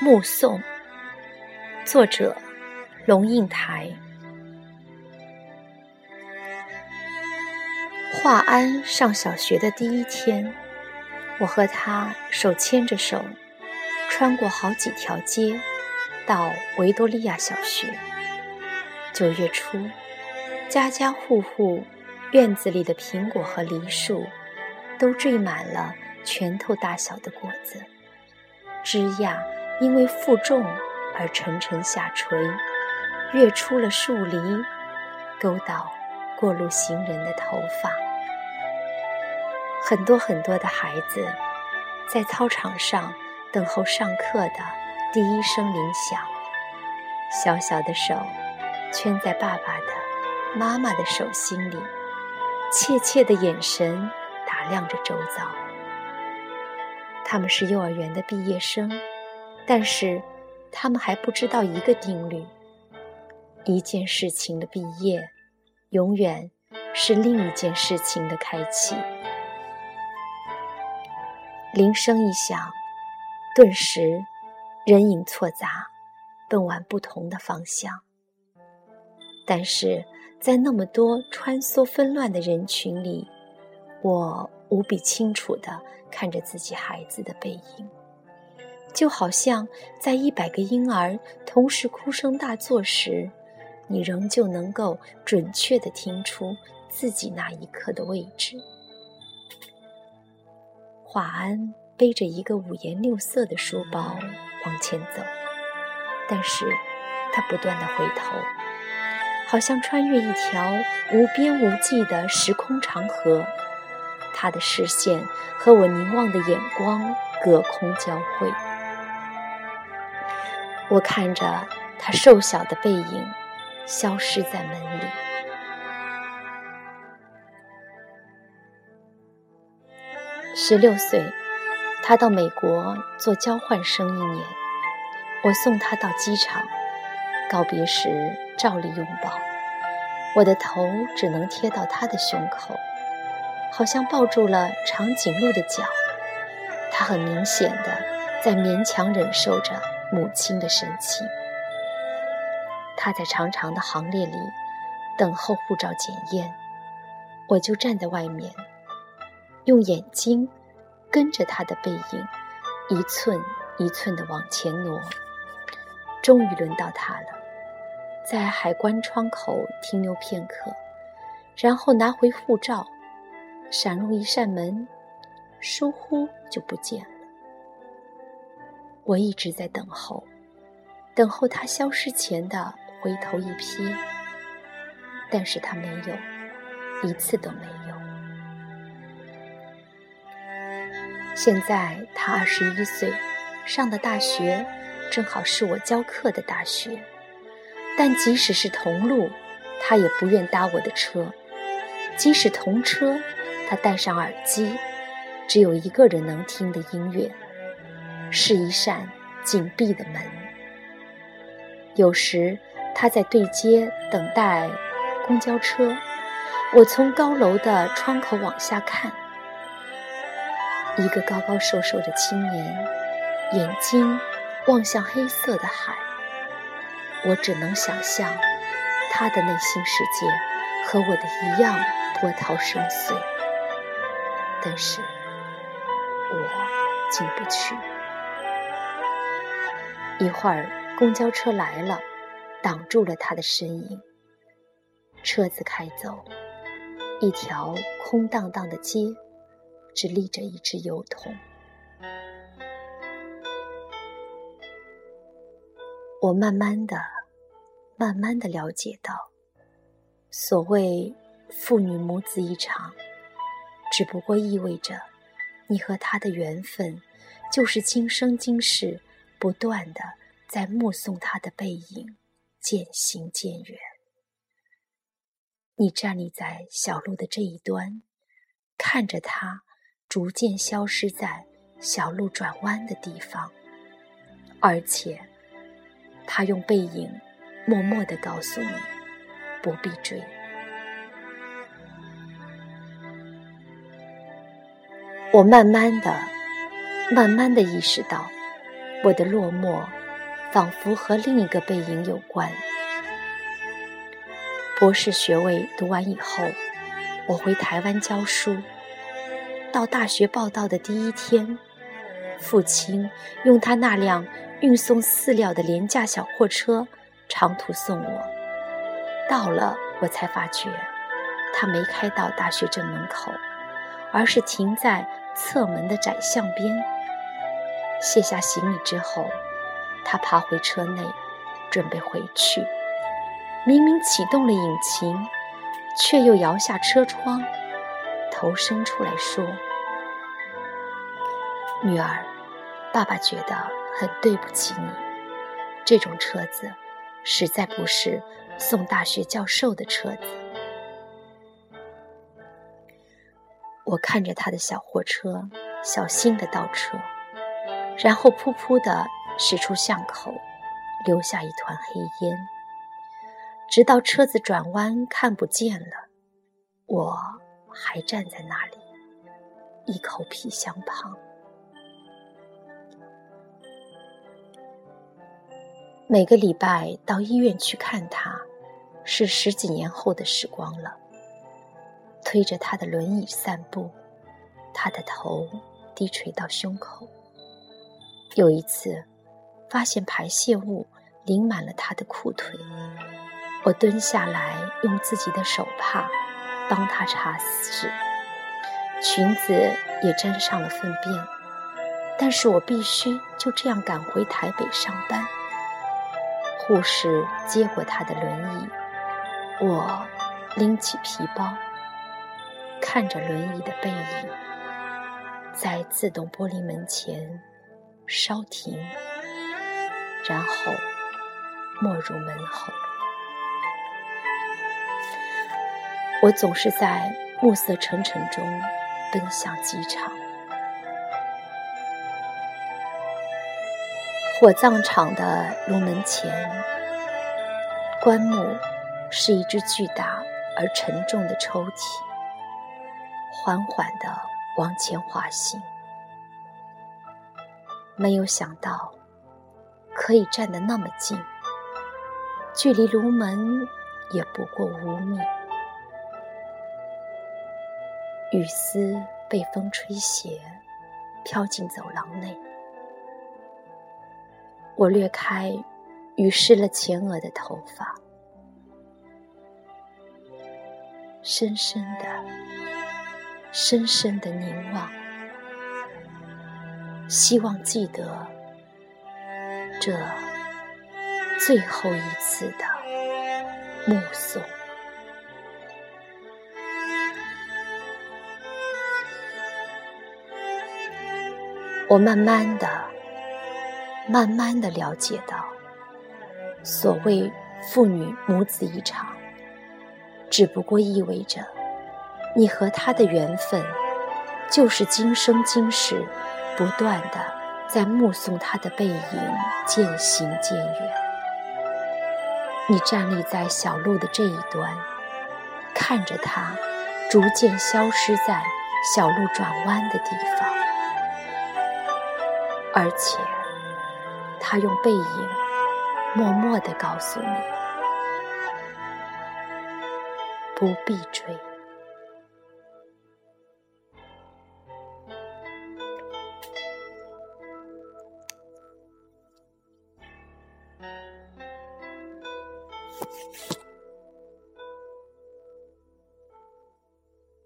目送，作者龙应台。华安上小学的第一天，我和他手牵着手，穿过好几条街，到维多利亚小学。九月初，家家户户院子里的苹果和梨树，都缀满了拳头大小的果子，枝桠。因为负重而沉沉下垂，跃出了树篱，勾到过路行人的头发。很多很多的孩子在操场上等候上课的第一声铃响，小小的手圈在爸爸的、妈妈的手心里，怯怯的眼神打量着周遭。他们是幼儿园的毕业生。但是，他们还不知道一个定律：一件事情的毕业，永远是另一件事情的开启。铃声一响，顿时人影错杂，奔往不同的方向。但是在那么多穿梭纷乱的人群里，我无比清楚地看着自己孩子的背影。就好像在一百个婴儿同时哭声大作时，你仍旧能够准确地听出自己那一刻的位置。华安背着一个五颜六色的书包往前走，但是他不断地回头，好像穿越一条无边无际的时空长河。他的视线和我凝望的眼光隔空交汇。我看着他瘦小的背影消失在门里。十六岁，他到美国做交换生一年。我送他到机场，告别时照例拥抱，我的头只能贴到他的胸口，好像抱住了长颈鹿的脚。他很明显的在勉强忍受着。母亲的神情。他在长长的行列里等候护照检验，我就站在外面，用眼睛跟着他的背影，一寸一寸地往前挪。终于轮到他了，在海关窗口停留片刻，然后拿回护照，闪入一扇门，疏忽就不见了。我一直在等候，等候他消失前的回头一瞥，但是他没有，一次都没有。现在他二十一岁，上的大学正好是我教课的大学，但即使是同路，他也不愿搭我的车；即使同车，他戴上耳机，只有一个人能听的音乐。是一扇紧闭的门。有时他在对街等待公交车，我从高楼的窗口往下看，一个高高瘦瘦的青年，眼睛望向黑色的海。我只能想象他的内心世界和我的一样波涛深邃，但是我进不去。一会儿，公交车来了，挡住了他的身影。车子开走，一条空荡荡的街，只立着一只油桶。我慢慢的、慢慢的了解到，所谓父女母子一场，只不过意味着，你和他的缘分，就是今生今世。不断的在目送他的背影渐行渐远。你站立在小路的这一端，看着他逐渐消失在小路转弯的地方，而且他用背影默默的告诉你不必追。我慢慢的、慢慢的意识到。我的落寞仿佛和另一个背影有关。博士学位读完以后，我回台湾教书。到大学报到的第一天，父亲用他那辆运送饲料的廉价小货车长途送我。到了，我才发觉他没开到大学正门口，而是停在侧门的窄巷边。卸下行李之后，他爬回车内，准备回去。明明启动了引擎，却又摇下车窗。头伸出来说：“女儿，爸爸觉得很对不起你。这种车子实在不是送大学教授的车子。”我看着他的小货车，小心的倒车，然后噗噗的驶出巷口，留下一团黑烟，直到车子转弯看不见了，我。还站在那里，一口皮箱旁。每个礼拜到医院去看他，是十几年后的时光了。推着他的轮椅散步，他的头低垂到胸口。有一次，发现排泄物淋满了他的裤腿，我蹲下来用自己的手帕。帮他擦拭，裙子也沾上了粪便，但是我必须就这样赶回台北上班。护士接过他的轮椅，我拎起皮包，看着轮椅的背影，在自动玻璃门前稍停，然后没入门后。我总是在暮色沉沉中奔向机场。火葬场的炉门前，棺木是一只巨大而沉重的抽屉，缓缓地往前滑行。没有想到可以站得那么近，距离炉门也不过五米。雨丝被风吹斜，飘进走廊内。我掠开雨湿了前额的头发，深深的、深深的凝望，希望记得这最后一次的目送。我慢慢的、慢慢的了解到，所谓父女母子一场，只不过意味着，你和他的缘分，就是今生今世，不断的在目送他的背影渐行渐远。你站立在小路的这一端，看着他逐渐消失在小路转弯的地方。而且，他用背影默默地告诉你：不必追。